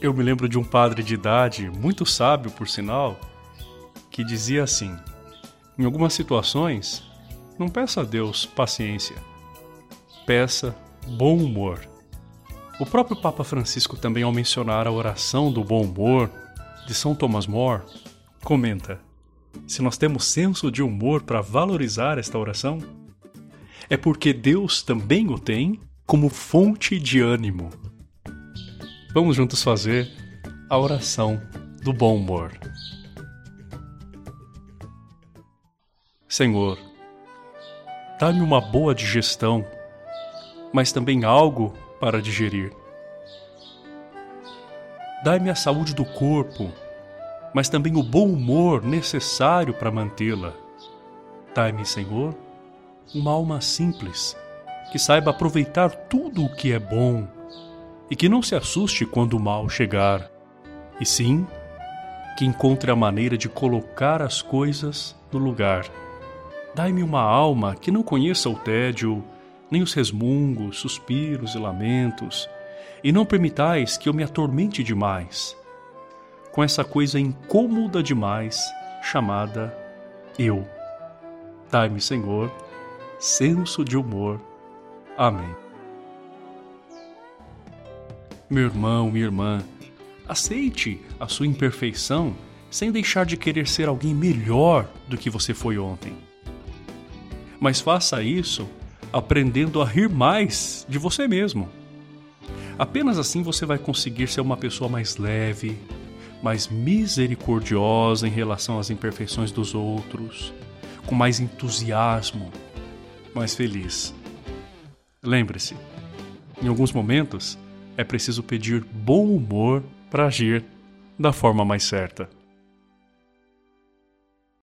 Eu me lembro de um padre de idade, muito sábio por sinal, que dizia assim: em algumas situações, não peça a Deus paciência, peça bom humor. O próprio Papa Francisco, também ao mencionar a oração do bom humor de São Thomas More, comenta: se nós temos senso de humor para valorizar esta oração, é porque Deus também o tem como fonte de ânimo. Vamos juntos fazer a oração do bom humor. Senhor, dá-me uma boa digestão, mas também algo para digerir. Dai-me a saúde do corpo, mas também o bom humor necessário para mantê-la. Dai-me, Senhor, uma alma simples, que saiba aproveitar tudo o que é bom e que não se assuste quando o mal chegar, e sim que encontre a maneira de colocar as coisas no lugar. Dai-me uma alma que não conheça o tédio, nem os resmungos, suspiros e lamentos, e não permitais que eu me atormente demais com essa coisa incômoda demais chamada eu. Dai-me, Senhor, senso de humor. Amém. Meu irmão, minha irmã, aceite a sua imperfeição sem deixar de querer ser alguém melhor do que você foi ontem. Mas faça isso aprendendo a rir mais de você mesmo. Apenas assim você vai conseguir ser uma pessoa mais leve, mais misericordiosa em relação às imperfeições dos outros, com mais entusiasmo, mais feliz. Lembre-se, em alguns momentos é preciso pedir bom humor para agir da forma mais certa.